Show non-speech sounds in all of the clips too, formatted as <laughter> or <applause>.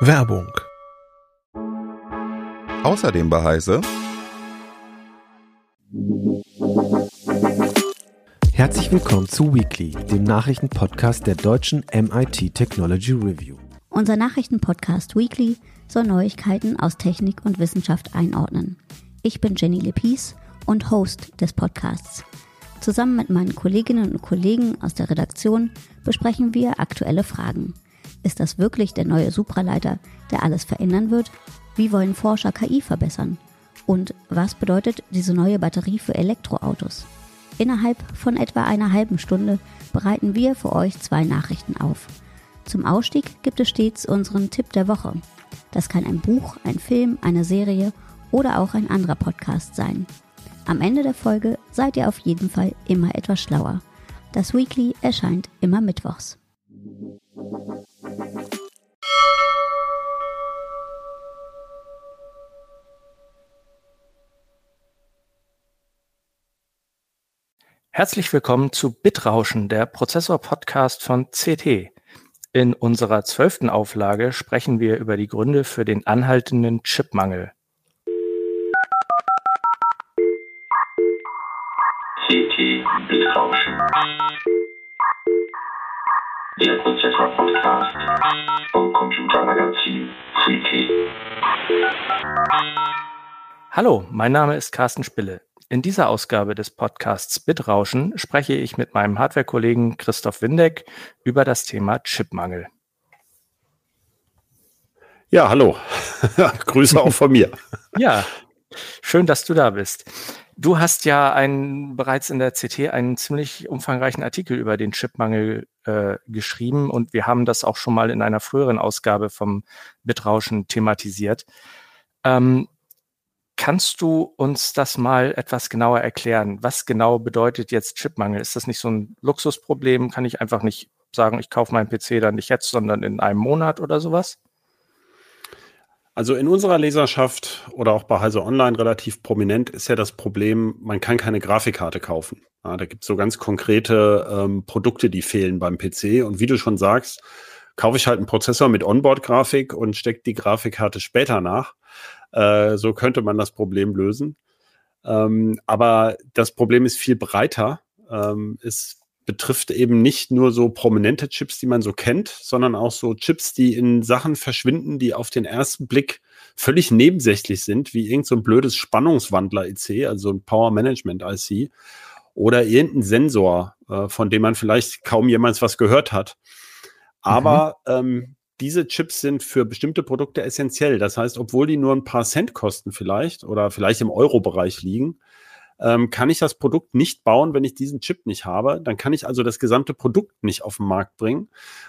Werbung. Außerdem bei Heise. Herzlich willkommen zu Weekly, dem Nachrichtenpodcast der deutschen MIT Technology Review. Unser Nachrichtenpodcast Weekly soll Neuigkeiten aus Technik und Wissenschaft einordnen. Ich bin Jenny Lepis und Host des Podcasts. Zusammen mit meinen Kolleginnen und Kollegen aus der Redaktion besprechen wir aktuelle Fragen. Ist das wirklich der neue Supraleiter, der alles verändern wird? Wie wollen Forscher KI verbessern? Und was bedeutet diese neue Batterie für Elektroautos? Innerhalb von etwa einer halben Stunde bereiten wir für euch zwei Nachrichten auf. Zum Ausstieg gibt es stets unseren Tipp der Woche. Das kann ein Buch, ein Film, eine Serie oder auch ein anderer Podcast sein. Am Ende der Folge seid ihr auf jeden Fall immer etwas schlauer. Das Weekly erscheint immer mittwochs. Herzlich willkommen zu Bitrauschen, der Prozessor-Podcast von CT. In unserer zwölften Auflage sprechen wir über die Gründe für den anhaltenden Chipmangel. CT Bitrauschen. Der Prozessor-Podcast vom Computermagazin CT. Hallo, mein Name ist Carsten Spille. In dieser Ausgabe des Podcasts Bitrauschen spreche ich mit meinem Hardware-Kollegen Christoph Windeck über das Thema Chipmangel. Ja, hallo. <laughs> Grüße auch von mir. ja, schön, dass du da bist. Du hast ja einen, bereits in der CT einen ziemlich umfangreichen Artikel über den Chipmangel äh, geschrieben und wir haben das auch schon mal in einer früheren Ausgabe vom Bitrauschen thematisiert. Ähm, Kannst du uns das mal etwas genauer erklären? Was genau bedeutet jetzt Chipmangel? Ist das nicht so ein Luxusproblem? Kann ich einfach nicht sagen, ich kaufe meinen PC dann nicht jetzt, sondern in einem Monat oder sowas? Also in unserer Leserschaft oder auch bei Heise Online relativ prominent ist ja das Problem, man kann keine Grafikkarte kaufen. Ja, da gibt es so ganz konkrete ähm, Produkte, die fehlen beim PC. Und wie du schon sagst, kaufe ich halt einen Prozessor mit Onboard-Grafik und stecke die Grafikkarte später nach. Äh, so könnte man das Problem lösen. Ähm, aber das Problem ist viel breiter. Ähm, es betrifft eben nicht nur so prominente Chips, die man so kennt, sondern auch so Chips, die in Sachen verschwinden, die auf den ersten Blick völlig nebensächlich sind, wie irgendein so blödes Spannungswandler-IC, also ein Power Management IC, oder irgendein Sensor, äh, von dem man vielleicht kaum jemals was gehört hat. Aber mhm. ähm, diese Chips sind für bestimmte Produkte essentiell. Das heißt, obwohl die nur ein paar Cent kosten vielleicht oder vielleicht im Euro-Bereich liegen, ähm, kann ich das Produkt nicht bauen, wenn ich diesen Chip nicht habe. Dann kann ich also das gesamte Produkt nicht auf den Markt bringen.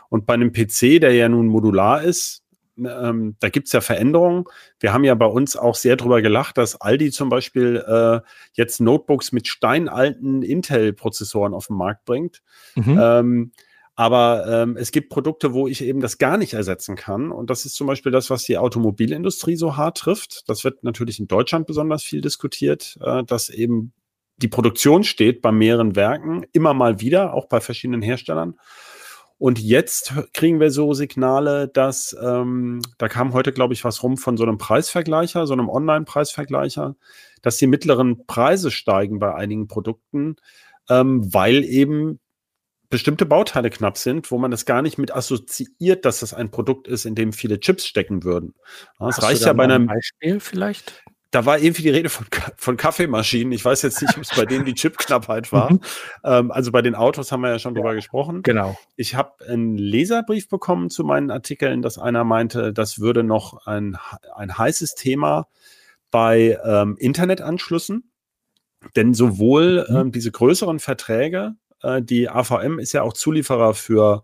Und bei einem PC, der ja nun modular ist, ähm, da gibt es ja Veränderungen. Wir haben ja bei uns auch sehr drüber gelacht, dass Aldi zum Beispiel äh, jetzt Notebooks mit steinalten Intel-Prozessoren auf den Markt bringt. Mhm. Ähm, aber ähm, es gibt Produkte, wo ich eben das gar nicht ersetzen kann. Und das ist zum Beispiel das, was die Automobilindustrie so hart trifft. Das wird natürlich in Deutschland besonders viel diskutiert, äh, dass eben die Produktion steht bei mehreren Werken, immer mal wieder, auch bei verschiedenen Herstellern. Und jetzt kriegen wir so Signale, dass, ähm, da kam heute, glaube ich, was rum von so einem Preisvergleicher, so einem Online-Preisvergleicher, dass die mittleren Preise steigen bei einigen Produkten, ähm, weil eben bestimmte Bauteile knapp sind, wo man das gar nicht mit assoziiert, dass das ein Produkt ist, in dem viele Chips stecken würden. Es reicht ja bei einem Beispiel vielleicht. Da war irgendwie die Rede von, von Kaffeemaschinen. Ich weiß jetzt nicht, ob es bei denen die Chipknappheit war. Mhm. ähm, also bei den Autos haben wir ja schon ja, drüber gesprochen. Genau. Ich habe einen Leserbrief bekommen zu meinen Artikeln, dass einer meinte, das würde noch ein, ein heißes Thema bei ähm, Internetanschlüssen. Denn sowohl mhm. ähm, diese größeren Verträge die AVM ist ja auch Zulieferer für,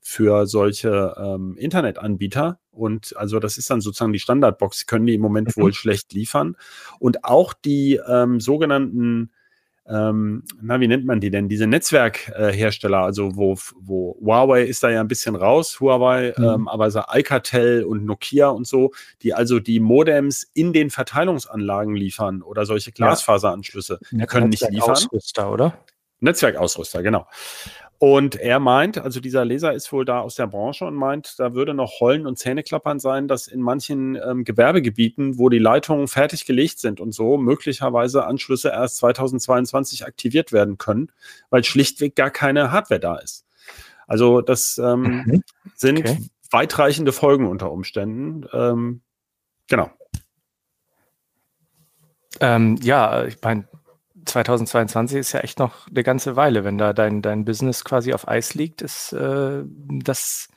für solche ähm, Internetanbieter. Und also das ist dann sozusagen die Standardbox, können die im Moment mhm. wohl schlecht liefern. Und auch die ähm, sogenannten ähm, na, wie nennt man die denn? Diese Netzwerkhersteller, äh, also wo, wo Huawei ist da ja ein bisschen raus, Huawei, mhm. ähm, aber so Alcatel und Nokia und so, die also die Modems in den Verteilungsanlagen liefern oder solche Glasfaseranschlüsse, ja. die können nicht liefern. Ausrüster, oder? Netzwerkausrüster, genau. Und er meint, also dieser Leser ist wohl da aus der Branche und meint, da würde noch Heulen und Zähneklappern sein, dass in manchen ähm, Gewerbegebieten, wo die Leitungen fertig gelegt sind und so, möglicherweise Anschlüsse erst 2022 aktiviert werden können, weil schlichtweg gar keine Hardware da ist. Also das ähm, mhm. sind okay. weitreichende Folgen unter Umständen. Ähm, genau. Ähm, ja, ich meine, 2022 ist ja echt noch eine ganze Weile. Wenn da dein, dein Business quasi auf Eis liegt, ist äh, das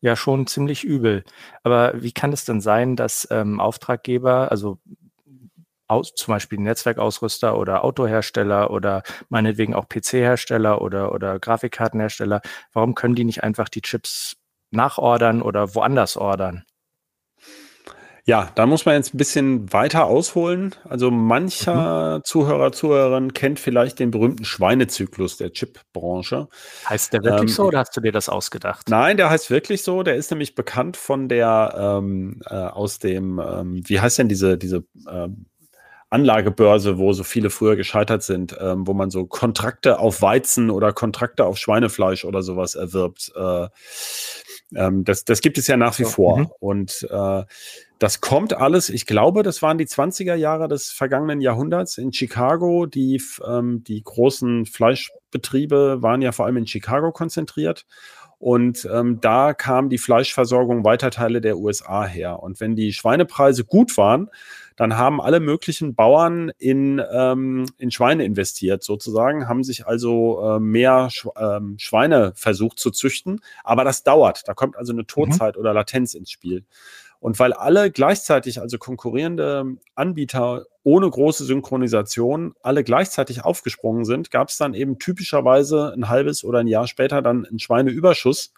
ja schon ziemlich übel. Aber wie kann es denn sein, dass ähm, Auftraggeber, also aus, zum Beispiel Netzwerkausrüster oder Autohersteller oder meinetwegen auch PC-Hersteller oder, oder Grafikkartenhersteller, warum können die nicht einfach die Chips nachordern oder woanders ordern? Ja, da muss man jetzt ein bisschen weiter ausholen. Also mancher mhm. Zuhörer, Zuhörerin kennt vielleicht den berühmten Schweinezyklus der Chipbranche. Heißt der wirklich ähm, so oder hast du dir das ausgedacht? Nein, der heißt wirklich so. Der ist nämlich bekannt von der ähm, äh, aus dem, ähm, wie heißt denn diese, diese ähm, Anlagebörse, wo so viele früher gescheitert sind, ähm, wo man so Kontrakte auf Weizen oder Kontrakte auf Schweinefleisch oder sowas erwirbt. Äh, ähm, das, das gibt es ja nach wie vor. Mhm. Und äh, das kommt alles, ich glaube, das waren die 20er Jahre des vergangenen Jahrhunderts in Chicago. Die, ähm, die großen Fleischbetriebe waren ja vor allem in Chicago konzentriert. Und ähm, da kam die Fleischversorgung weiter Teile der USA her. Und wenn die Schweinepreise gut waren, dann haben alle möglichen Bauern in, ähm, in Schweine investiert, sozusagen, haben sich also äh, mehr Sch ähm, Schweine versucht zu züchten. Aber das dauert. Da kommt also eine mhm. Todzeit mhm. oder Latenz ins Spiel. Und weil alle gleichzeitig, also konkurrierende Anbieter ohne große Synchronisation, alle gleichzeitig aufgesprungen sind, gab es dann eben typischerweise ein halbes oder ein Jahr später dann einen Schweineüberschuss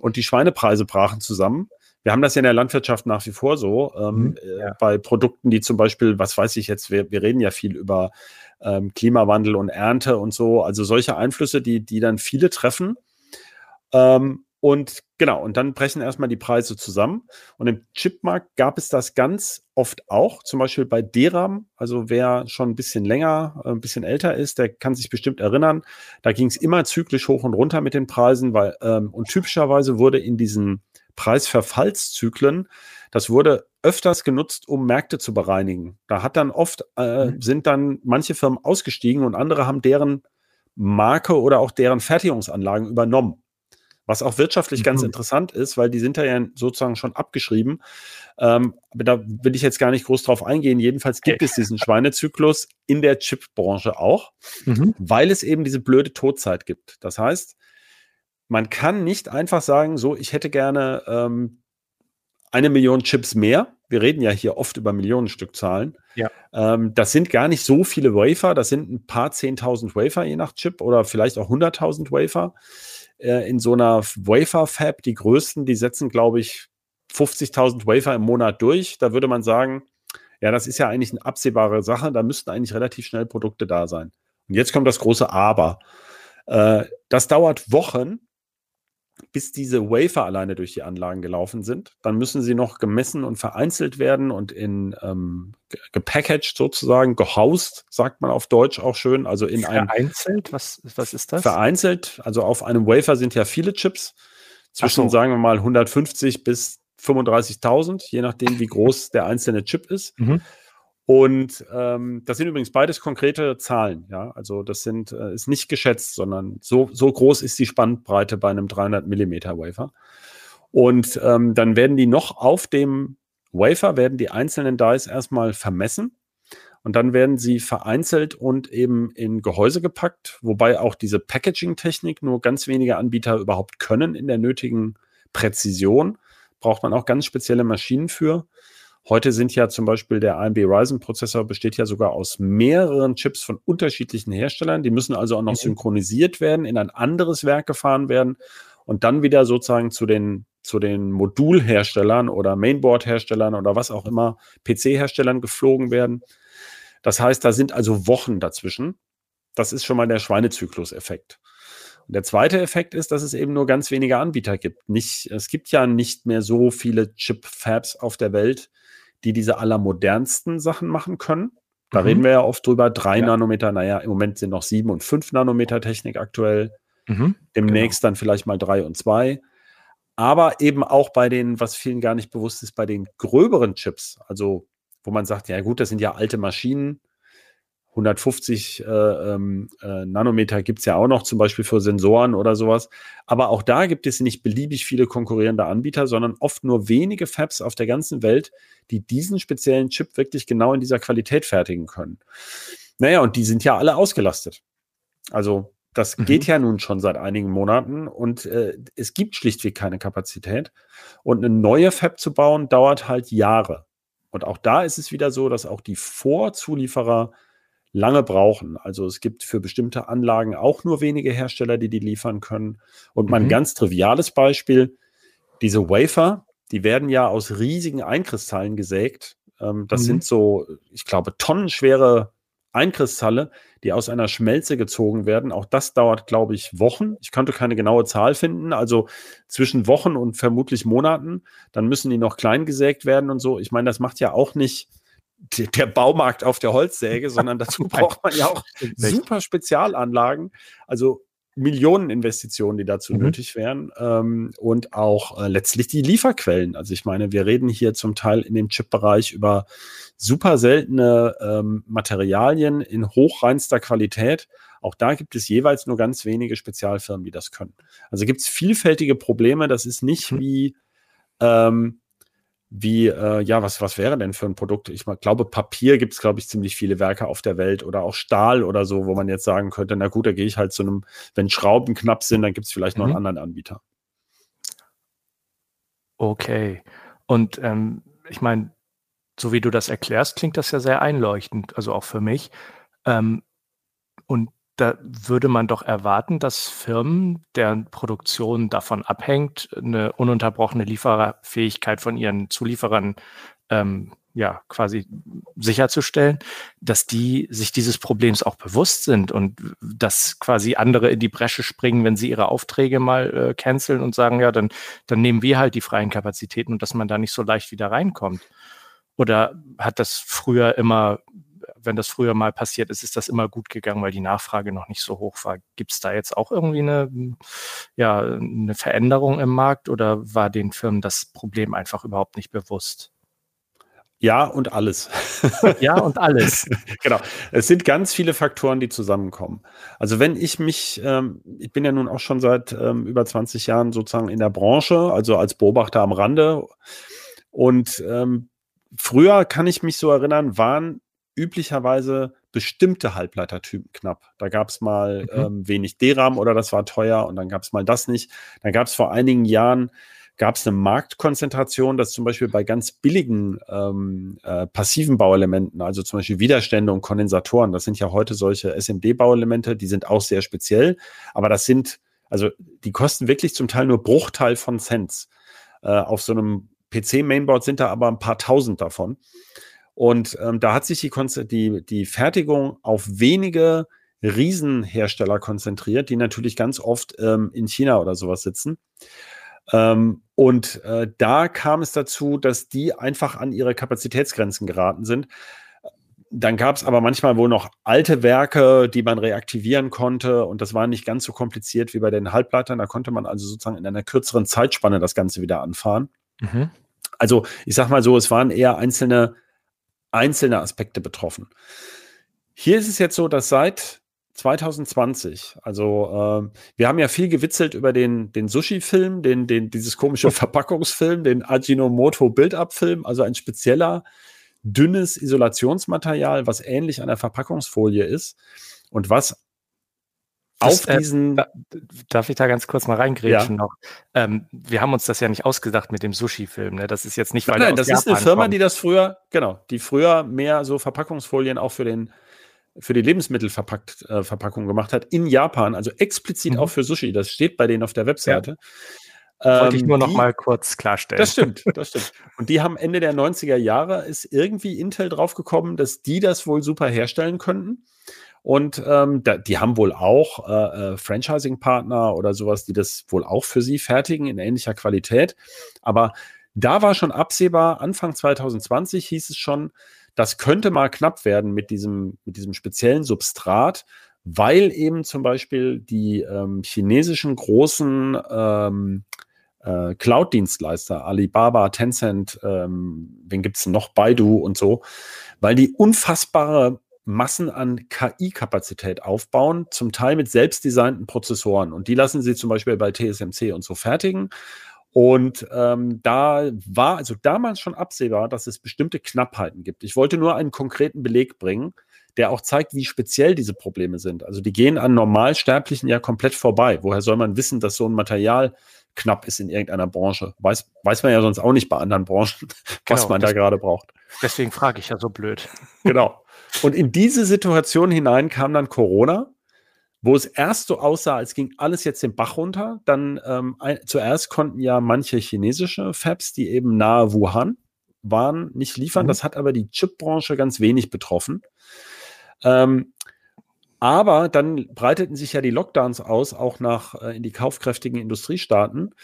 und die Schweinepreise brachen zusammen. Wir haben das ja in der Landwirtschaft nach wie vor so, ähm, mhm, äh, ja. bei Produkten, die zum Beispiel, was weiß ich jetzt, wir, wir reden ja viel über ähm, Klimawandel und Ernte und so, also solche Einflüsse, die, die dann viele treffen. Ähm, und genau, und dann brechen erstmal die Preise zusammen. Und im Chipmarkt gab es das ganz oft auch, zum Beispiel bei DRAM. Also wer schon ein bisschen länger, äh, ein bisschen älter ist, der kann sich bestimmt erinnern. Da ging es immer zyklisch hoch und runter mit den Preisen, weil ähm, und typischerweise wurde in diesen Preisverfallszyklen, das wurde öfters genutzt, um Märkte zu bereinigen. Da hat dann oft äh, mhm. sind dann manche Firmen ausgestiegen und andere haben deren Marke oder auch deren Fertigungsanlagen übernommen. Was auch wirtschaftlich mhm. ganz interessant ist, weil die sind da ja sozusagen schon abgeschrieben. Ähm, aber da will ich jetzt gar nicht groß drauf eingehen. Jedenfalls gibt es diesen Schweinezyklus in der Chipbranche auch, mhm. weil es eben diese blöde Todzeit gibt. Das heißt, man kann nicht einfach sagen, so, ich hätte gerne ähm, eine Million Chips mehr. Wir reden ja hier oft über Millionenstückzahlen. Ja. Ähm, das sind gar nicht so viele Wafer. Das sind ein paar 10.000 Wafer je nach Chip oder vielleicht auch 100.000 Wafer äh, in so einer Wafer-Fab, die größten, die setzen, glaube ich, 50.000 Wafer im Monat durch. Da würde man sagen, ja, das ist ja eigentlich eine absehbare Sache. Da müssten eigentlich relativ schnell Produkte da sein. Und jetzt kommt das große Aber. Äh, das dauert Wochen, bis diese Wafer alleine durch die Anlagen gelaufen sind. Dann müssen sie noch gemessen und vereinzelt werden und in ähm, gepackaged sozusagen, gehaust, sagt man auf Deutsch auch schön. Also in einem. Vereinzelt? Was, was ist das? Vereinzelt. Also auf einem Wafer sind ja viele Chips. Zwischen, so. sagen wir mal, 150 bis 35.000, je nachdem, wie groß der einzelne Chip ist. Mhm. Und ähm, das sind übrigens beides konkrete Zahlen. Ja, also das sind äh, ist nicht geschätzt, sondern so so groß ist die Spannbreite bei einem 300 Millimeter Wafer. Und ähm, dann werden die noch auf dem Wafer werden die einzelnen Dies erstmal vermessen und dann werden sie vereinzelt und eben in Gehäuse gepackt, wobei auch diese Packaging-Technik nur ganz wenige Anbieter überhaupt können in der nötigen Präzision. Braucht man auch ganz spezielle Maschinen für. Heute sind ja zum Beispiel der AMD Ryzen Prozessor besteht ja sogar aus mehreren Chips von unterschiedlichen Herstellern. Die müssen also auch noch mhm. synchronisiert werden, in ein anderes Werk gefahren werden und dann wieder sozusagen zu den, zu den Modulherstellern oder Mainboard-Herstellern oder was auch immer, PC-Herstellern geflogen werden. Das heißt, da sind also Wochen dazwischen. Das ist schon mal der Schweinezyklus-Effekt. Und der zweite Effekt ist, dass es eben nur ganz wenige Anbieter gibt. Nicht, es gibt ja nicht mehr so viele Chip-Fabs auf der Welt, die diese allermodernsten Sachen machen können. Da mhm. reden wir ja oft drüber. Drei ja. Nanometer, naja, im Moment sind noch sieben und fünf Nanometer Technik aktuell. Mhm, Demnächst dann vielleicht mal drei und zwei. Aber eben auch bei den, was vielen gar nicht bewusst ist, bei den gröberen Chips. Also, wo man sagt, ja gut, das sind ja alte Maschinen. 150 äh, ähm, äh, Nanometer gibt es ja auch noch, zum Beispiel für Sensoren oder sowas. Aber auch da gibt es nicht beliebig viele konkurrierende Anbieter, sondern oft nur wenige Fabs auf der ganzen Welt, die diesen speziellen Chip wirklich genau in dieser Qualität fertigen können. Naja, und die sind ja alle ausgelastet. Also das Mhm. geht ja nun schon seit einigen Monaten und äh, es gibt schlichtweg keine Kapazität. Und eine neue Fab zu bauen, dauert halt Jahre. Und auch da ist es wieder so, dass auch die Vorzulieferer lange brauchen. Also es gibt für bestimmte Anlagen auch nur wenige Hersteller, die die liefern können. Und mal ein Mhm. ganz triviales Beispiel, diese Wafer, die werden ja aus riesigen Einkristallen gesägt. Ähm, das Mhm. sind so, ich glaube, tonnenschwere Einkristalle, die aus einer Schmelze gezogen werden. Auch das dauert, glaube ich, Wochen. Ich konnte keine genaue Zahl finden, also zwischen Wochen und vermutlich Monaten. Dann müssen die noch klein gesägt werden und so. Ich meine, das macht ja auch nicht der- Baumarkt auf der Holzsäge, <laughs> sondern dazu braucht man ja auch super Spezialanlagen, also Millioneninvestitionen, die dazu Mhm. nötig wären ähm, und auch äh, letztlich die Lieferquellen. Also ich meine, wir reden hier zum Teil in dem Chip-Bereich über super seltene ähm, Materialien in hochreinster Qualität. Auch da gibt es jeweils nur ganz wenige Spezialfirmen, die das können. Also gibt es vielfältige Probleme. Das ist nicht Mhm. wie ähm, wie, äh, ja, was, was wäre denn für ein Produkt? Ich mal, glaube, Papier gibt es, glaube ich, ziemlich viele Werke auf der Welt oder auch Stahl oder so, wo man jetzt sagen könnte, na gut, da gehe ich halt zu einem, wenn Schrauben knapp sind, dann gibt es vielleicht noch Mhm. einen anderen Anbieter. Okay. Und ähm, ich meine, so wie du das erklärst, klingt das ja sehr einleuchtend, also auch für mich. Ähm, und da würde man doch erwarten, dass Firmen, deren Produktion davon abhängt, eine ununterbrochene Lieferfähigkeit von ihren Zulieferern ähm, ja quasi sicherzustellen, dass die sich dieses Problems auch bewusst sind und dass quasi andere in die Bresche springen, wenn sie ihre Aufträge mal äh, canceln und sagen, ja, dann, dann nehmen wir halt die freien Kapazitäten und dass man da nicht so leicht wieder reinkommt. Oder hat das früher immer, wenn das früher mal passiert ist, ist das immer gut gegangen, weil die Nachfrage noch nicht so hoch war? Gibt es da jetzt auch irgendwie eine, ja, eine Veränderung im Markt oder war den Firmen das Problem einfach überhaupt nicht bewusst? Ja, und alles. Ja, und alles. <laughs> genau. Es sind ganz viele Faktoren, die zusammenkommen. Also wenn ich mich, ähm, ich bin ja nun auch schon seit ähm, über 20 Jahren sozusagen in der Branche, also als Beobachter am Rande. Und ähm, früher kann ich mich so erinnern, waren üblicherweise bestimmte Halbleitertypen knapp. Da gab es mal Mhm. ähm, wenig DRAM oder das war teuer und dann gab es mal das nicht. Dann gab es vor einigen Jahren gab es eine Marktkonzentration, dass zum Beispiel bei ganz billigen ähm, äh, passiven Bauelementen, also zum Beispiel Widerstände und Kondensatoren, das sind ja heute solche SMD-Bauelemente, die sind auch sehr speziell, aber das sind, also die kosten wirklich zum Teil nur Bruchteil von Cents. Äh, auf so einem PC-Mainboard sind da aber ein paar tausend davon. Und ähm, da hat sich die, die, die Fertigung auf wenige Riesenhersteller konzentriert, die natürlich ganz oft ähm, in China oder sowas sitzen. Ähm, und äh, da kam es dazu, dass die einfach an ihre Kapazitätsgrenzen geraten sind. Dann gab es aber manchmal wohl noch alte Werke, die man reaktivieren konnte. Und das war nicht ganz so kompliziert wie bei den Halbleitern. Da konnte man also sozusagen in einer kürzeren Zeitspanne das Ganze wieder anfahren. Mhm. Also ich sag mal so, es waren eher einzelne, einzelne Aspekte betroffen. Hier ist es jetzt so, dass seit 2020, also ähm, wir haben ja viel gewitzelt über den, den Sushi-Film, den, den, dieses komische <laughs> Verpackungsfilm, den Ajinomoto Build-Up-Film, also ein spezieller, dünnes Isolationsmaterial, was ähnlich einer Verpackungsfolie ist und was auf äh, diesen Da, darf ich da ganz kurz mal reingrätschen noch? Ähm, wir haben uns das ja nicht ausgedacht mit dem Sushi-Film. Ne? Das ist jetzt nicht, weil Nein, nein, das aus ist eine Japan Firma, kommt. die das früher, genau, die früher mehr so Verpackungsfolien auch für den für die Lebensmittelverpackt äh, Verpackung gemacht hat in Japan, also explizit Mhm. auch für Sushi. Das steht bei denen auf der Webseite. Wollte ich Ähm, nur noch die- mal kurz klarstellen. Das stimmt, das stimmt. Und die haben Ende der 90er Jahre ist irgendwie Intel draufgekommen, dass die das wohl super herstellen könnten. Und ähm, da, die haben wohl auch äh, äh, Franchising-Partner oder sowas, die das wohl auch für sie fertigen in ähnlicher Qualität. Aber da war schon absehbar, Anfang 2020 hieß es schon, das könnte mal knapp werden mit diesem, mit diesem speziellen Substrat, weil eben zum Beispiel die ähm, chinesischen großen ähm, äh, Cloud-Dienstleister, Alibaba, Tencent, ähm, wen gibt's noch, Baidu und so, weil die unfassbare Massen an KI-Kapazität aufbauen, zum Teil mit selbstdesignten Prozessoren. Und die lassen sie zum Beispiel bei TSMC und so fertigen. Und ähm, da war also damals schon absehbar, dass es bestimmte Knappheiten gibt. Ich wollte nur einen konkreten Beleg bringen, der auch zeigt, wie speziell diese Probleme sind. Also die gehen an Normalsterblichen ja komplett vorbei. Woher soll man wissen, dass so ein Material knapp ist in irgendeiner Branche? Weiß, weiß man ja sonst auch nicht bei anderen Branchen, <laughs> was Genau, man da gerade braucht. Deswegen frage ich ja so blöd. Genau. Und in diese Situation hinein kam dann Corona, wo es erst so aussah, als ging alles jetzt den Bach runter. Dann ähm, ein, zuerst konnten ja manche chinesische Fabs, die eben nahe Wuhan waren, nicht liefern. Mhm. Das hat aber die Chipbranche ganz wenig betroffen. Ähm, aber dann breiteten sich ja die Lockdowns aus, auch nach äh, in die kaufkräftigen Industriestaaten.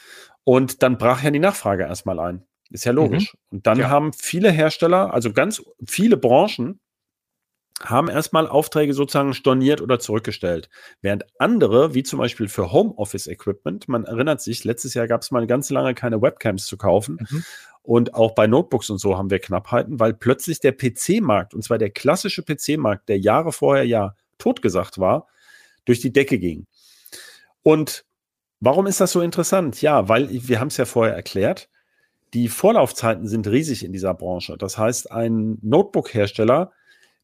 Und dann brach ja die Nachfrage erstmal ein. Ist ja logisch. Und dann Ja. haben viele Hersteller, also ganz viele Branchen, haben erstmal Aufträge sozusagen storniert oder zurückgestellt. Während andere, wie zum Beispiel für Homeoffice-Equipment, man erinnert sich, letztes Jahr gab es mal ganz lange keine Webcams zu kaufen. Mhm. Und auch bei Notebooks und so haben wir Knappheiten, weil plötzlich der PC-Markt, und zwar der klassische PC-Markt, der Jahre vorher ja totgesagt war, durch die Decke ging. Und warum ist das so interessant? Ja, weil wir haben es ja vorher erklärt, die Vorlaufzeiten sind riesig in dieser Branche. Das heißt, ein Notebook-Hersteller,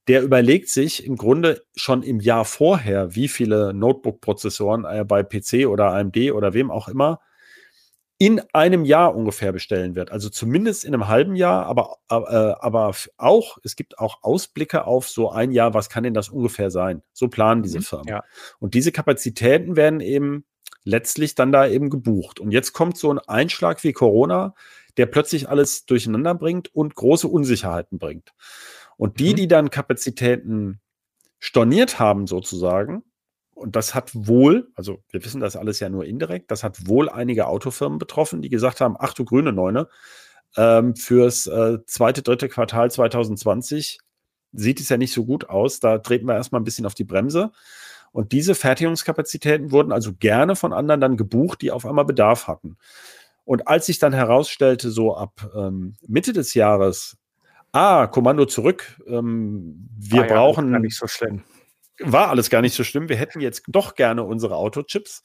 der überlegt sich im Grunde schon im Jahr vorher, wie viele Notebook-Prozessoren er bei PC oder AMD oder wem auch immer in einem Jahr ungefähr bestellen wird. Also zumindest in einem halben Jahr, aber, äh, aber auch, es gibt auch Ausblicke auf so ein Jahr, was kann denn das ungefähr sein? So planen diese Mhm, Firmen. ja. Und diese Kapazitäten werden eben letztlich dann da eben gebucht. Und jetzt kommt so ein Einschlag wie Corona, der plötzlich alles durcheinander bringt und große Unsicherheiten bringt. Und die, Mhm. die dann Kapazitäten storniert haben sozusagen, und das hat wohl, also wir wissen das alles ja nur indirekt, das hat wohl einige Autofirmen betroffen, die gesagt haben, ach du grüne Neune, ähm, fürs äh, zweite, dritte Quartal 2020 sieht es ja nicht so gut aus. Da treten wir erstmal ein bisschen auf die Bremse. Und diese Fertigungskapazitäten wurden also gerne von anderen dann gebucht, die auf einmal Bedarf hatten. Und als sich dann herausstellte, so ab ähm, Mitte des Jahres, ah, Kommando zurück, ähm, wir War ja brauchen Gar nicht so schlimm. war alles gar nicht so schlimm. Wir hätten jetzt doch gerne unsere Autochips.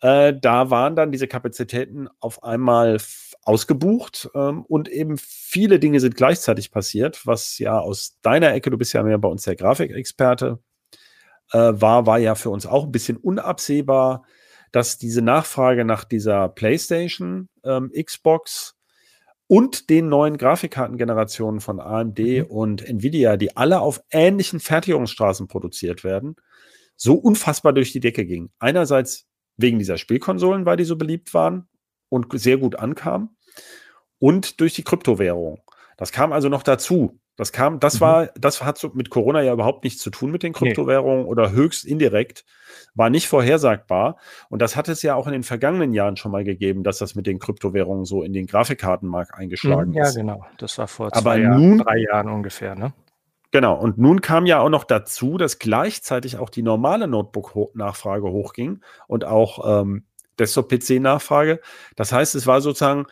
Äh, da waren dann diese Kapazitäten auf einmal ausgebucht ähm, und eben viele Dinge sind gleichzeitig passiert, was ja aus deiner Ecke, du bist ja mehr bei uns der Grafikexperte, äh, war, war ja für uns auch ein bisschen unabsehbar, dass diese Nachfrage nach dieser PlayStation, ähm, Xbox und den neuen Grafikkartengenerationen von AMD Mhm. und Nvidia, die alle auf ähnlichen Fertigungsstraßen produziert werden, so unfassbar durch die Decke ging. Einerseits wegen dieser Spielkonsolen, weil die so beliebt waren und sehr gut ankamen und durch die Kryptowährung. Das kam also noch dazu. Das kam, das Mhm. war, das hat so mit Corona ja überhaupt nichts zu tun mit den Kryptowährungen oder höchst indirekt, war nicht vorhersagbar. Und das hat es ja auch in den vergangenen Jahren schon mal gegeben, dass das mit den Kryptowährungen so in den Grafikkartenmarkt eingeschlagen Mhm, Ja, ist. genau. Das war vor Aber zwei Jahren, nun- drei Jahren ungefähr, ne? Genau. Und nun kam ja auch noch dazu, dass gleichzeitig auch die normale Notebook-Nachfrage hochging und auch ähm, Desktop-PC-Nachfrage. Das heißt, es war sozusagen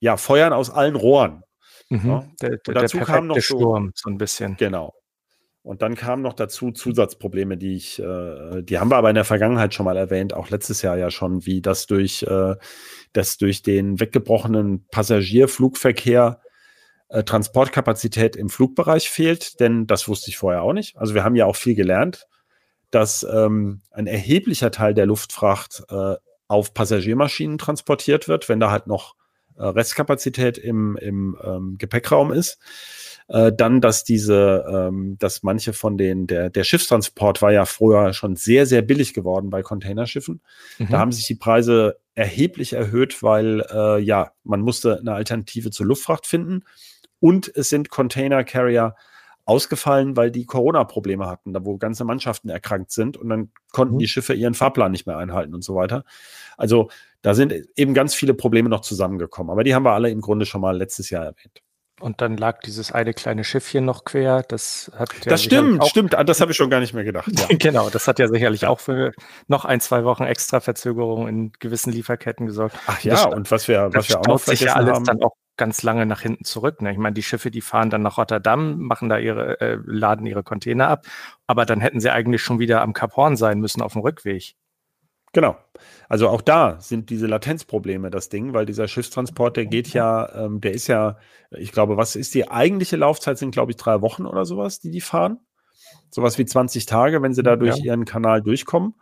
ja Feuern aus allen Rohren. Mhm. Ja. Der, der, dazu der kam noch so- Sturm, so ein bisschen. Genau. Und dann kamen noch dazu Zusatzprobleme, die ich, äh, die haben wir aber in der Vergangenheit schon mal erwähnt, auch letztes Jahr ja schon, wie das durch, äh, das durch den weggebrochenen Passagierflugverkehr äh, Transportkapazität im Flugbereich fehlt, denn das wusste ich vorher auch nicht. Also wir haben ja auch viel gelernt, dass ähm, ein erheblicher Teil der Luftfracht äh, auf Passagiermaschinen transportiert wird, wenn da halt noch Restkapazität im, im ähm, Gepäckraum ist. Äh, dann, dass diese, ähm, dass manche von den, der, der Schiffstransport war ja früher schon sehr, sehr billig geworden bei Containerschiffen. Mhm. Da haben sich die Preise erheblich erhöht, weil äh, ja, man musste eine Alternative zur Luftfracht finden. Und es sind Container Carrier ausgefallen, weil die Corona-Probleme hatten, da wo ganze Mannschaften erkrankt sind und dann konnten Mhm. die Schiffe ihren Fahrplan nicht mehr einhalten und so weiter. Also da sind eben ganz viele Probleme noch zusammengekommen, aber die haben wir alle im Grunde schon mal letztes Jahr erwähnt. Und dann lag dieses eine kleine Schiffchen noch quer. Das hat ja Das stimmt, auch, stimmt. An das habe ich schon gar nicht mehr gedacht. Ja. <laughs> Genau, das hat ja sicherlich auch für noch ein, zwei Wochen extra Verzögerung in gewissen Lieferketten gesorgt. Ach Das ja, sta- und was wir, Das was wir auch noch sich ja alles haben. dann auch ganz lange nach hinten zurück. Ne? Ich meine, die Schiffe, die fahren dann nach Rotterdam, machen da ihre, äh, laden ihre Container ab, aber dann hätten sie eigentlich schon wieder am Kap Horn sein müssen auf dem Rückweg. Genau. Also auch da sind diese Latenzprobleme das Ding, weil dieser Schiffstransport, der geht ja, ähm, der ist ja, ich glaube, was ist die eigentliche Laufzeit? Sind, glaube ich, drei Wochen oder sowas, die die fahren. Sowas wie 20 Tage, wenn sie da durch Ja. ihren Kanal durchkommen.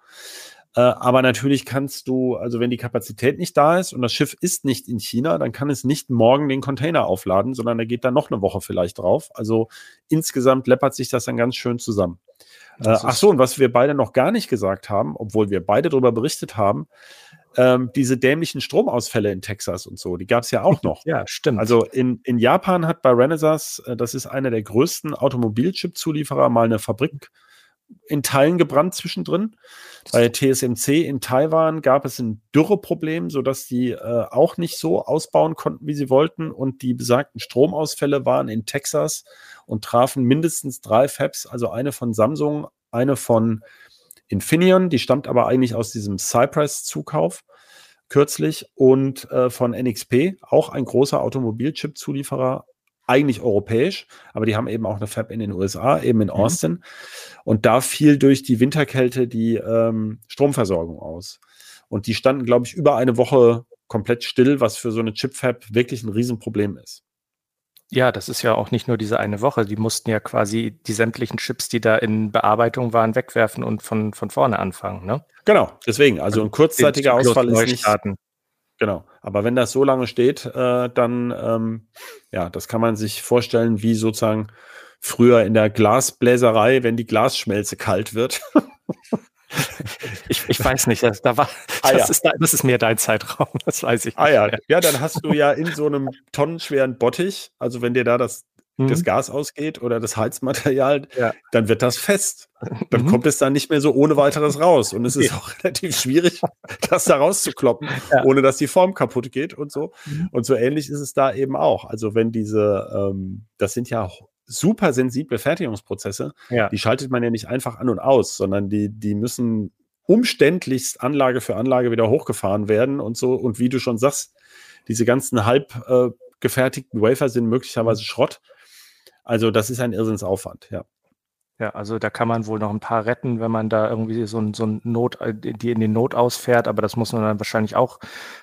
Äh, aber natürlich kannst du, also wenn die Kapazität nicht da ist und das Schiff ist nicht in China, dann kann es nicht morgen den Container aufladen, sondern da geht dann noch eine Woche vielleicht drauf. Also insgesamt läppert sich das dann ganz schön zusammen. Äh, ach so, und was wir beide noch gar nicht gesagt haben, obwohl wir beide darüber berichtet haben, ähm, diese dämlichen Stromausfälle in Texas und so, die gab es ja auch <laughs> noch. Ja, stimmt. Also in, in Japan hat bei Renesas, äh, das ist einer der größten Automobilchip-Zulieferer, mal eine Fabrik in Teilen gebrannt zwischendrin. Bei TSMC in Taiwan gab es ein Dürreproblem, sodass die äh, auch nicht so ausbauen konnten, wie sie wollten. Und die besagten Stromausfälle waren in Texas und trafen mindestens drei Fabs, also eine von Samsung, eine von Infineon, die stammt aber eigentlich aus diesem Cypress-Zukauf kürzlich und äh, von NXP, auch ein großer Automobilchip-Zulieferer, eigentlich europäisch, aber die haben eben auch eine Fab in den USA, eben in Austin. Und da fiel durch die Winterkälte die ähm, Stromversorgung aus. Und die standen, glaube ich, über eine Woche komplett still, was für so eine Chip-Fab wirklich ein Riesenproblem ist. Ja, das ist ja auch nicht nur diese eine Woche. Die mussten ja quasi die sämtlichen Chips, die da in Bearbeitung waren, wegwerfen und von, von vorne anfangen. Ne? Genau, deswegen, also ein kurzzeitiger Ausfall ist nicht, starten. Genau. Aber wenn das so lange steht, äh, dann, ähm, ja, das kann man sich vorstellen, wie sozusagen früher in der Glasbläserei, wenn die Glasschmelze kalt wird. <laughs> Ich, ich weiß nicht, das, da war, Ah, das, ja. ist, da- das ist mehr dein Zeitraum, <laughs> das weiß ich ah ja, nicht. ja, dann hast du ja in so einem tonnenschweren Bottich, also wenn dir da das, Mhm. das Gas ausgeht oder das Heizmaterial, Ja. dann wird das fest. Dann Mhm. kommt es dann nicht mehr so ohne weiteres raus. Und es ist auch <laughs> relativ schwierig, das da rauszukloppen, Ja. ohne dass die Form kaputt geht und so. Mhm. Und so ähnlich ist es da eben auch. Also wenn diese, ähm, das sind ja super sensible Fertigungsprozesse, Ja. die schaltet man ja nicht einfach an und aus, sondern die, die müssen umständlichst Anlage für Anlage wieder hochgefahren werden und so. Und wie du schon sagst, diese ganzen halb äh, gefertigten Wafer sind möglicherweise Schrott. Also das ist ein Irrsinnsaufwand, ja. Ja, also da kann man wohl noch ein paar retten, wenn man da irgendwie so ein, so ein Not, äh, die in den Not ausfährt, aber das muss man dann wahrscheinlich auch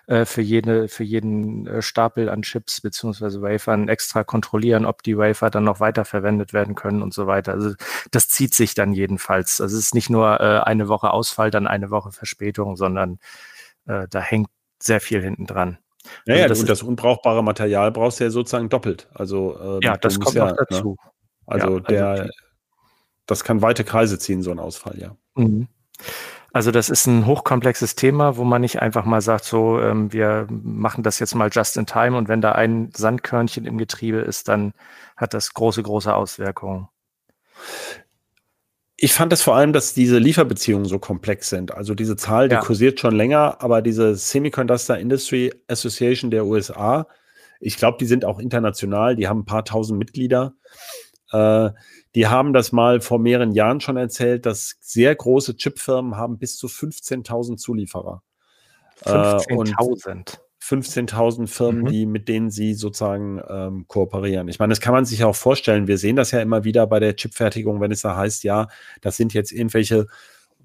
äh, für jede, für jeden äh, Stapel an Chips beziehungsweise Wafern extra kontrollieren, ob die Wafer dann noch weiterverwendet werden können und so weiter. Also das zieht sich dann jedenfalls. Also es ist nicht nur äh, eine Woche Ausfall, dann eine Woche Verspätung, sondern äh, da hängt sehr viel hinten dran. Ja, Also das und ist- das unbrauchbare Material brauchst du ja sozusagen doppelt. Also ähm, Ja, das kommt ja, noch dazu. Ne? Also, Ja, also der, das kann weite Kreise ziehen, so ein Ausfall, ja. Mhm. Also das ist ein hochkomplexes Thema, wo man nicht einfach mal sagt, so ähm, wir machen das jetzt mal just in time und wenn da ein Sandkörnchen im Getriebe ist, dann hat das große, große Auswirkungen. Ich fand es vor allem, dass diese Lieferbeziehungen so komplex sind. Also diese Zahl, die Ja. kursiert schon länger, aber diese Semiconductor Industry Association der USA, ich glaube, die sind auch international, die haben ein paar tausend Mitglieder. Äh, die haben das mal vor mehreren Jahren schon erzählt, dass sehr große Chipfirmen haben bis zu 15.000 Zulieferer. Äh, und 15.000. 15.000 Firmen, Mhm. die, mit denen sie sozusagen ähm, kooperieren. Ich meine, das kann man sich auch vorstellen. Wir sehen das ja immer wieder bei der Chipfertigung, wenn es da heißt, ja, das sind jetzt irgendwelche,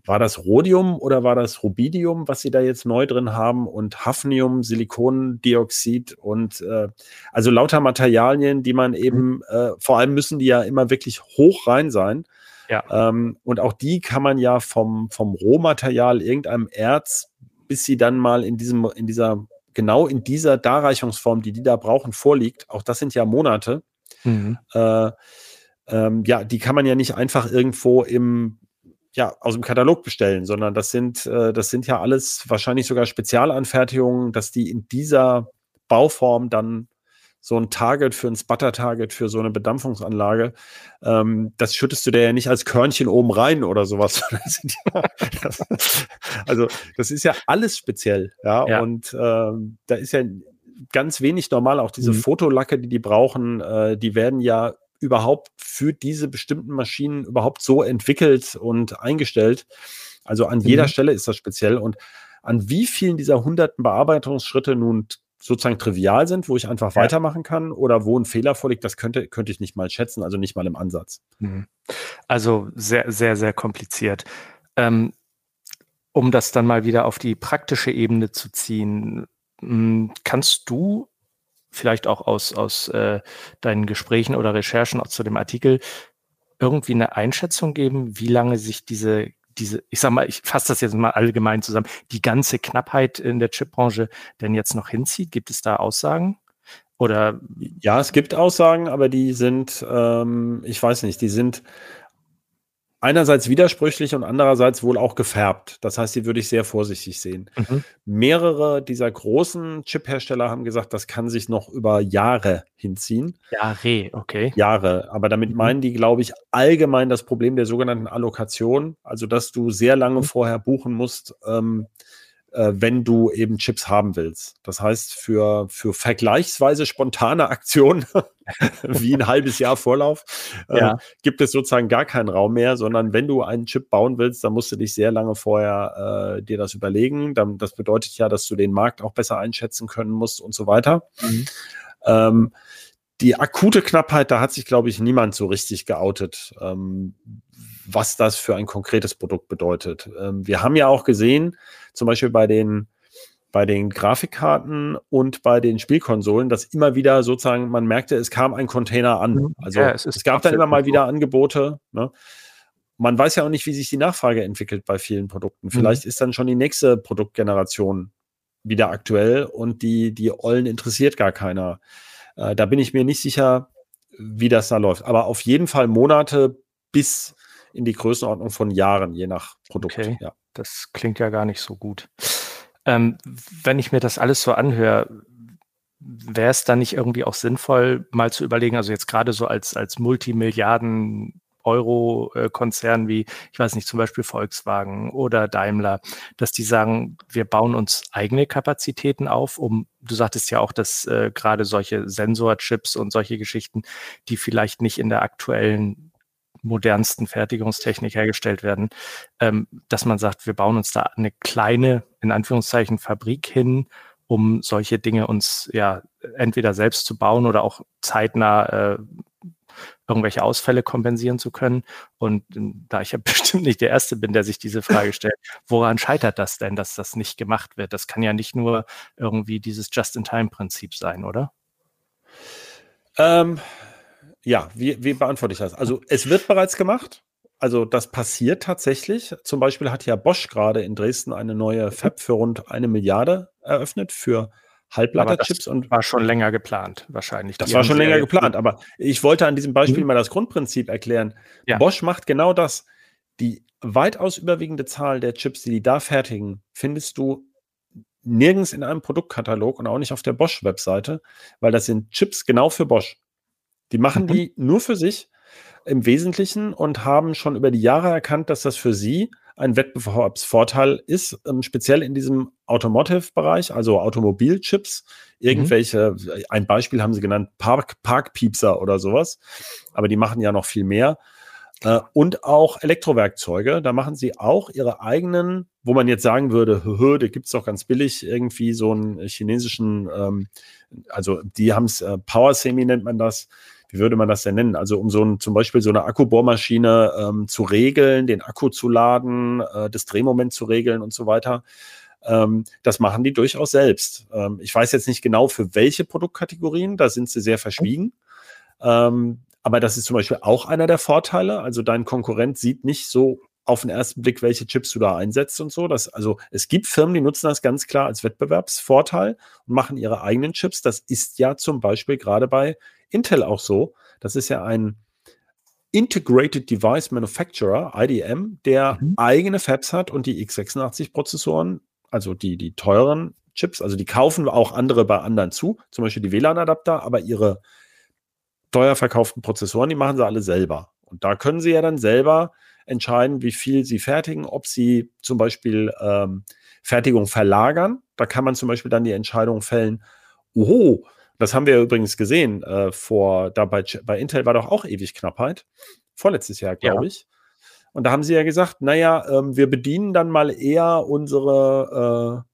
war das Rhodium oder war das Rubidium, was sie da jetzt neu drin haben und Hafnium, Silikondioxid und äh, also lauter Materialien, die man eben, äh, vor allem müssen die ja immer wirklich hoch rein sein. Ja. Ähm, und auch die kann man ja vom, vom Rohmaterial, irgendeinem Erz, bis sie dann mal in diesem, in dieser, genau in dieser Darreichungsform, die die da brauchen, vorliegt. Auch das sind ja Monate. Mhm. Äh, ähm, ja, die kann man ja nicht einfach irgendwo im, ja, aus dem Katalog bestellen, sondern das sind, äh, das sind ja alles wahrscheinlich sogar Spezialanfertigungen, dass die in dieser Bauform dann so ein Target für ein Sputter-Target für so eine Bedampfungsanlage, ähm, das schüttest du dir ja nicht als Körnchen oben rein oder sowas. <laughs> Also das ist ja alles speziell, ja. Ja. Und ähm, da ist ja ganz wenig normal. Auch diese Mhm. Fotolacke, die die brauchen, äh, die werden ja überhaupt für diese bestimmten Maschinen überhaupt so entwickelt und eingestellt. Also an jeder Mhm. Stelle ist das speziell. Und an wie vielen dieser hunderten Bearbeitungsschritte nun sozusagen trivial sind, wo ich einfach Ja. weitermachen kann oder wo ein Fehler vorliegt, das könnte, könnte ich nicht mal schätzen, also nicht mal im Ansatz. Mhm. Also sehr, sehr, sehr kompliziert. Ähm, um das dann mal wieder auf die praktische Ebene zu ziehen, mh, kannst du vielleicht auch aus, aus äh, deinen Gesprächen oder Recherchen auch zu dem Artikel irgendwie eine Einschätzung geben, wie lange sich diese, diese, ich sag mal, ich fasse das jetzt mal allgemein zusammen, die ganze Knappheit in der Chipbranche denn jetzt noch hinzieht? Gibt es da Aussagen? Oder Ja, es gibt Aussagen, aber die sind, ähm, ich weiß nicht, die sind einerseits widersprüchlich und andererseits wohl auch gefärbt. Das heißt, die würde ich sehr vorsichtig sehen. Mhm. Mehrere dieser großen Chip-Hersteller haben gesagt, das kann sich noch über Jahre hinziehen. ja, Re, okay. Jahre. Aber damit Mhm. meinen die, glaube ich, allgemein das Problem der sogenannten Allokation. Also, dass du sehr lange Mhm. vorher buchen musst, ähm, äh, wenn du eben Chips haben willst. Das heißt, für, für vergleichsweise spontane Aktionen, <laughs> wie ein halbes Jahr Vorlauf, äh, Ja. gibt es sozusagen gar keinen Raum mehr, sondern wenn du einen Chip bauen willst, dann musst du dich sehr lange vorher äh, dir das überlegen. Dann, das bedeutet ja, dass du den Markt auch besser einschätzen können musst und so weiter. Mhm. Ähm, die akute Knappheit, da hat sich, glaube ich, niemand so richtig geoutet, ähm, was das für ein konkretes Produkt bedeutet. Ähm, wir haben ja auch gesehen, zum Beispiel bei den, bei den Grafikkarten und bei den Spielkonsolen, dass immer wieder sozusagen, man merkte, es kam ein Container an. Mhm. Also Ja, es es, gab dann immer mal wieder Angebote. Ne? Man weiß ja auch nicht, wie sich die Nachfrage entwickelt bei vielen Produkten. Vielleicht ist dann schon die nächste Produktgeneration wieder aktuell und die, die Ollen interessiert gar keiner. Äh, da bin ich mir nicht sicher, wie das da läuft. Aber auf jeden Fall Monate bis in die Größenordnung von Jahren, je nach Produkt. Okay. Ja. Das klingt ja gar nicht so gut. Ähm, wenn ich mir das alles so anhöre, wäre es dann nicht irgendwie auch sinnvoll, mal zu überlegen, also jetzt gerade so als, als Multimilliarden Euro-Konzern wie, ich weiß nicht, zum Beispiel Volkswagen oder Daimler, dass die sagen, wir bauen uns eigene Kapazitäten auf, um, du sagtest ja auch, dass äh, gerade solche Sensorchips und solche Geschichten, die vielleicht nicht in der aktuellen modernsten Fertigungstechnik hergestellt werden, ähm, dass man sagt, wir bauen uns da eine kleine, in Anführungszeichen, Fabrik hin, um solche Dinge uns ja entweder selbst zu bauen oder auch zeitnah äh, irgendwelche Ausfälle kompensieren zu können. Und ähm, da ich ja <laughs> bestimmt nicht der Erste bin, der sich diese Frage stellt, woran scheitert das denn, dass das nicht gemacht wird? Das kann ja nicht nur irgendwie dieses Just-in-Time-Prinzip sein, oder? Ähm, ja, wie, wie beantworte ich das? Also es wird bereits gemacht. Also das passiert tatsächlich. Zum Beispiel hat ja Bosch gerade in Dresden eine neue Fab für rund eine Milliarde eröffnet für Halbleiterchips und war schon länger geplant, wahrscheinlich. Das war schon länger geplant, aber ich wollte an diesem Beispiel Mhm. mal das Grundprinzip erklären. Ja. Bosch macht genau das. Die weitaus überwiegende Zahl der Chips, die die da fertigen, findest du nirgends in einem Produktkatalog und auch nicht auf der Bosch-Webseite, weil das sind Chips genau für Bosch. Die machen Mhm. die nur für sich im Wesentlichen und haben schon über die Jahre erkannt, dass das für sie ein Wettbewerbsvorteil ist, ähm, speziell in diesem Automotive-Bereich, also Automobilchips, irgendwelche, ein Beispiel haben sie genannt, Park, Parkpiepser oder sowas, aber die machen ja noch viel mehr. Äh, und auch Elektrowerkzeuge, da machen sie auch ihre eigenen, wo man jetzt sagen würde, hö, da gibt's doch ganz billig irgendwie so einen chinesischen, ähm, also die haben's äh, Power Semi nennt man das, wie würde man das denn nennen? Also um so ein, zum Beispiel so eine Akkubohrmaschine ähm, zu regeln, den Akku zu laden, äh, das Drehmoment zu regeln und so weiter. Ähm, das machen die durchaus selbst. Ähm, ich weiß jetzt nicht genau für welche Produktkategorien, da sind sie sehr verschwiegen. Ähm, aber das ist zum Beispiel auch einer der Vorteile. Also dein Konkurrent sieht nicht so auf den ersten Blick, welche Chips du da einsetzt und so. Das, also es gibt Firmen, die nutzen das ganz klar als Wettbewerbsvorteil und machen ihre eigenen Chips. Das ist ja zum Beispiel gerade bei Intel auch so. Das ist ja ein Integrated Device Manufacturer, IDM, der Mhm. eigene Fabs hat und die x86-Prozessoren, also die, die teuren Chips, also die kaufen auch andere bei anderen zu, zum Beispiel die WLAN-Adapter, aber ihre teuer verkauften Prozessoren, die machen sie alle selber. Und da können sie ja dann selber entscheiden, wie viel sie fertigen, ob sie zum Beispiel ähm, Fertigung verlagern. Da kann man zum Beispiel dann die Entscheidung fällen, oho, das haben wir übrigens gesehen äh, vor, da bei, bei Intel war doch auch ewig Knappheit. Vorletztes Jahr, glaube ja. ich. Und da haben sie ja gesagt, naja, ähm, wir bedienen dann mal eher unsere,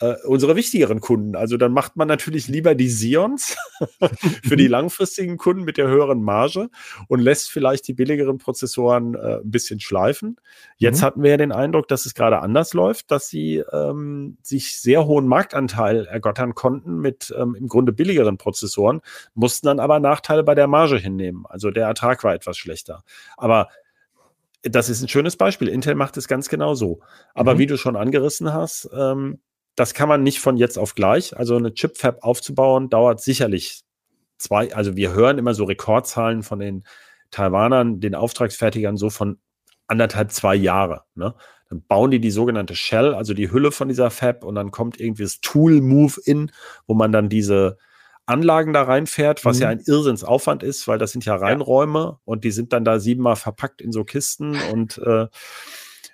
äh, unsere wichtigeren Kunden. Also dann macht man natürlich lieber die Sions <laughs> für die langfristigen Kunden mit der höheren Marge und lässt vielleicht die billigeren Prozessoren äh, ein bisschen schleifen. Jetzt mhm. hatten wir ja den Eindruck, dass es gerade anders läuft, dass sie ähm, sich sehr hohen Marktanteil ergottern konnten mit ähm, im Grunde billigeren Prozessoren, mussten dann aber Nachteile bei der Marge hinnehmen. Also der Ertrag war etwas schlechter. Aber das ist ein schönes Beispiel. Intel macht es ganz genau so. Aber mhm. wie du schon angerissen hast, ähm, das kann man nicht von jetzt auf gleich. Also eine Chip-Fab aufzubauen, dauert sicherlich zwei, also wir hören immer so Rekordzahlen von den Taiwanern, den Auftragsfertigern so von anderthalb, zwei Jahre. Ne? Dann bauen die die sogenannte Shell, also die Hülle von dieser Fab und dann kommt irgendwie das Tool Move-In, wo man dann diese Anlagen da reinfährt, was mhm. ja ein Irrsinnsaufwand ist, weil das sind ja Reinräume ja. und die sind dann da siebenmal verpackt in so Kisten und äh,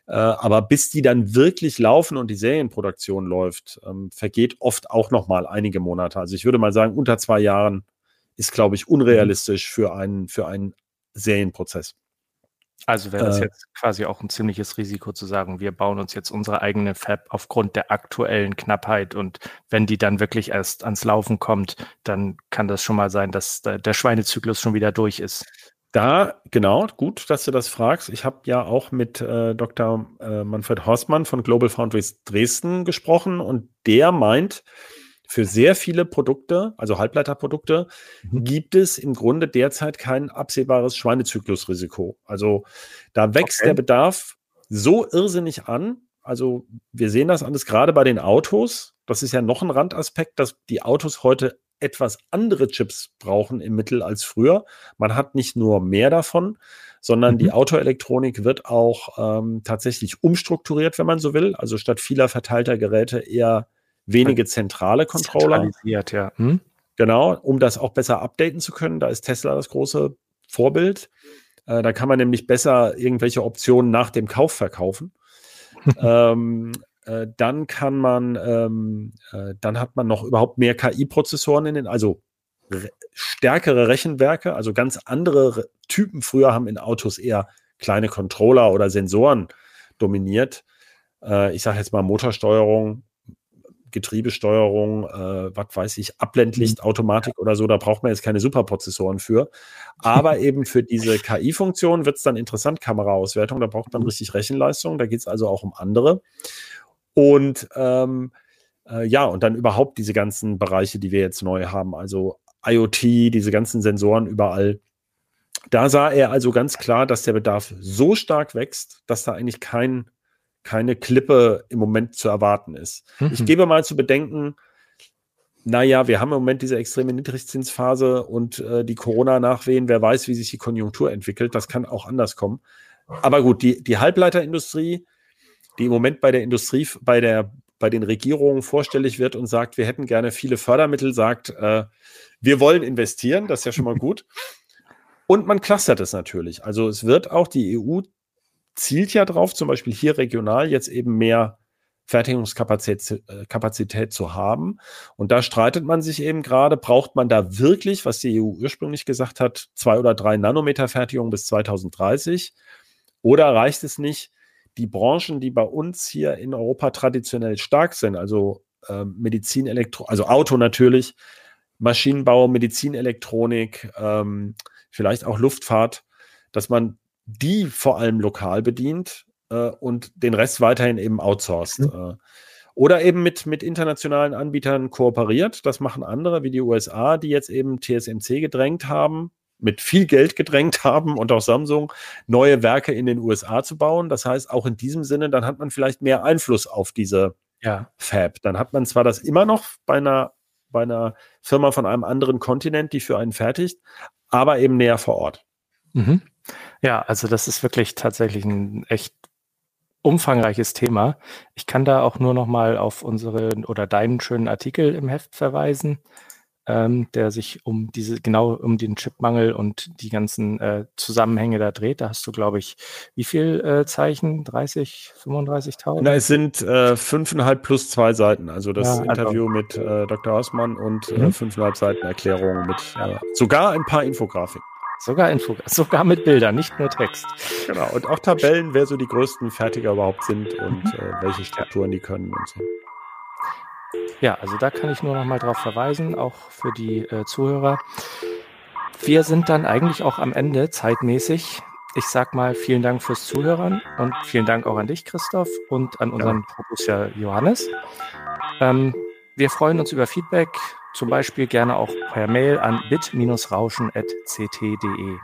äh, aber bis die dann wirklich laufen und die Serienproduktion läuft, ähm, vergeht oft auch noch mal einige Monate. Also ich würde mal sagen, unter zwei Jahren ist, glaube ich, unrealistisch für einen für einen Serienprozess. Also wäre das äh, jetzt quasi auch ein ziemliches Risiko zu sagen, wir bauen uns jetzt unsere eigene Fab aufgrund der aktuellen Knappheit und wenn die dann wirklich erst ans Laufen kommt, dann kann das schon mal sein, dass der Schweinezyklus schon wieder durch ist. Da, genau, gut, dass du das fragst. Ich habe ja auch mit äh, Dr. Äh, Manfred Horstmann von Global Foundries Dresden gesprochen und der meint, für sehr viele Produkte, also Halbleiterprodukte, mhm. gibt es im Grunde derzeit kein absehbares Schweinezyklusrisiko. Also da wächst okay. der Bedarf so irrsinnig an. Also wir sehen das alles gerade bei den Autos. Das ist ja noch ein Randaspekt, dass die Autos heute etwas andere Chips brauchen im Mittel als früher. Man hat nicht nur mehr davon, sondern mhm. die Autoelektronik wird auch ähm, tatsächlich umstrukturiert, wenn man so will. Also statt vieler verteilter Geräte eher wenige zentrale Controller. ja. Hm? Genau, um das auch besser updaten zu können. Da ist Tesla das große Vorbild. Äh, da kann man nämlich besser irgendwelche Optionen nach dem Kauf verkaufen. <laughs> ähm, äh, dann kann man, ähm, äh, dann hat man noch überhaupt mehr KI-Prozessoren in den, also re stärkere Rechenwerke, also ganz andere Typen. Früher haben in Autos eher kleine Controller oder Sensoren dominiert. Äh, ich sage jetzt mal Motorsteuerung, Getriebesteuerung, äh, was weiß ich, Abblendlichtautomatik oder so, da braucht man jetzt keine Superprozessoren für. Aber <laughs> eben für diese KI-Funktion wird es dann interessant, Kameraauswertung, da braucht man mhm. richtig Rechenleistung, da geht es also auch um andere. Und ähm, äh, ja, und dann überhaupt diese ganzen Bereiche, die wir jetzt neu haben, also IoT, diese ganzen Sensoren überall. Da sah er also ganz klar, dass der Bedarf so stark wächst, dass da eigentlich kein keine Klippe im Moment zu erwarten ist. Mhm. Ich gebe mal zu bedenken, naja, wir haben im Moment diese extreme Niedrigzinsphase und äh, die Corona-Nachwehen, wer weiß, wie sich die Konjunktur entwickelt, das kann auch anders kommen. Aber gut, die, die Halbleiterindustrie, die im Moment bei der Industrie, bei der bei den Regierungen vorstellig wird und sagt, wir hätten gerne viele Fördermittel, sagt, äh, wir wollen investieren, das ist ja schon mal gut. Und man clustert es natürlich. Also es wird auch die EU zielt ja drauf, zum Beispiel hier regional jetzt eben mehr Fertigungskapazität äh, Kapazität zu haben. Und da streitet man sich eben gerade, braucht man da wirklich, was die EU ursprünglich gesagt hat, zwei oder drei Nanometer Fertigung bis 2030? Oder reicht es nicht, die Branchen, die bei uns hier in Europa traditionell stark sind, also äh, Medizin, Elektro, also Auto natürlich, Maschinenbau, Medizinelektronik, ähm, vielleicht auch Luftfahrt, dass man die vor allem lokal bedient äh, und den Rest weiterhin eben outsourced. Mhm. Äh, oder eben mit, mit internationalen Anbietern kooperiert. Das machen andere wie die USA, die jetzt eben TSMC gedrängt haben, mit viel Geld gedrängt <laughs> haben und auch Samsung, neue Werke in den USA zu bauen. Das heißt, auch in diesem Sinne, dann hat man vielleicht mehr Einfluss auf diese ja. Fab. Dann hat man zwar das immer noch bei einer, bei einer Firma von einem anderen Kontinent, die für einen fertigt, aber eben näher vor Ort. Mhm. Ja, also das ist wirklich tatsächlich ein echt umfangreiches Thema. Ich kann da auch nur noch mal auf unseren oder deinen schönen Artikel im Heft verweisen. Ähm, der sich um diese, genau um den Chipmangel und die ganzen äh, Zusammenhänge da dreht. Da hast du, glaube ich, wie viel äh, Zeichen? 30, 35.000? Na, es sind äh, fünfeinhalb plus zwei Seiten. Also das Ja, also- Interview mit äh, Dr. Hausmann und äh, Mhm. fünfeinhalb Seiten Erklärung mit äh, sogar ein paar Infografiken. Sogar Info, sogar mit Bildern, nicht nur Text. Genau. Und auch Tabellen, wer so die größten Fertiger überhaupt sind und äh, welche Strukturen die können und so. Ja, also da kann ich nur noch mal drauf verweisen, auch für die äh, Zuhörer. Wir sind dann eigentlich auch am Ende zeitmäßig. Ich sag mal vielen Dank fürs Zuhören und vielen Dank auch an dich, Christoph, und an unseren Producer Johannes. Ähm, wir freuen uns über Feedback, zum Beispiel gerne auch per Mail an bit-rauschen.ct.de.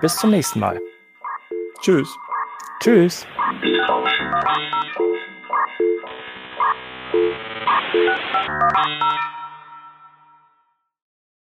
Bis zum nächsten Mal. Tschüss. Tschüss. Thank you.